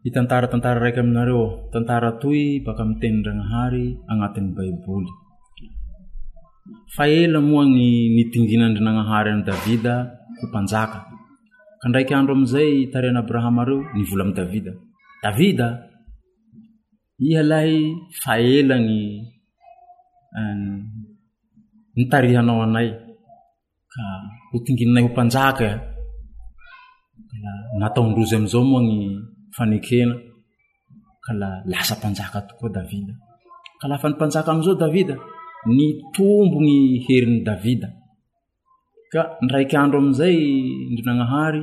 Hitantara tantara raiky aminareo aho, tantara atoy baka amin'ny tenin-dragnahary agnatin'ny baiboly. Fa ela moa ny nidinginan-dry nagnahary an'i Davida ho mpanjaka. Ka ndraiky andro amin'izay tarehan'i Abrahama reo nivola amin'i Davida. Davida, iha lahy fa ela ny eh, nitarihanao anay. ka hotonginay ho mpanjaka eh. la nataon-drozy amin'izao moa ny fanekena ka la lasa mpanjaka tokoa davida ka lafa ny mpanjaka amin'izao davida ny tombo ny herin'i davida ka ndraiky andro amin'izay ndry nagnahary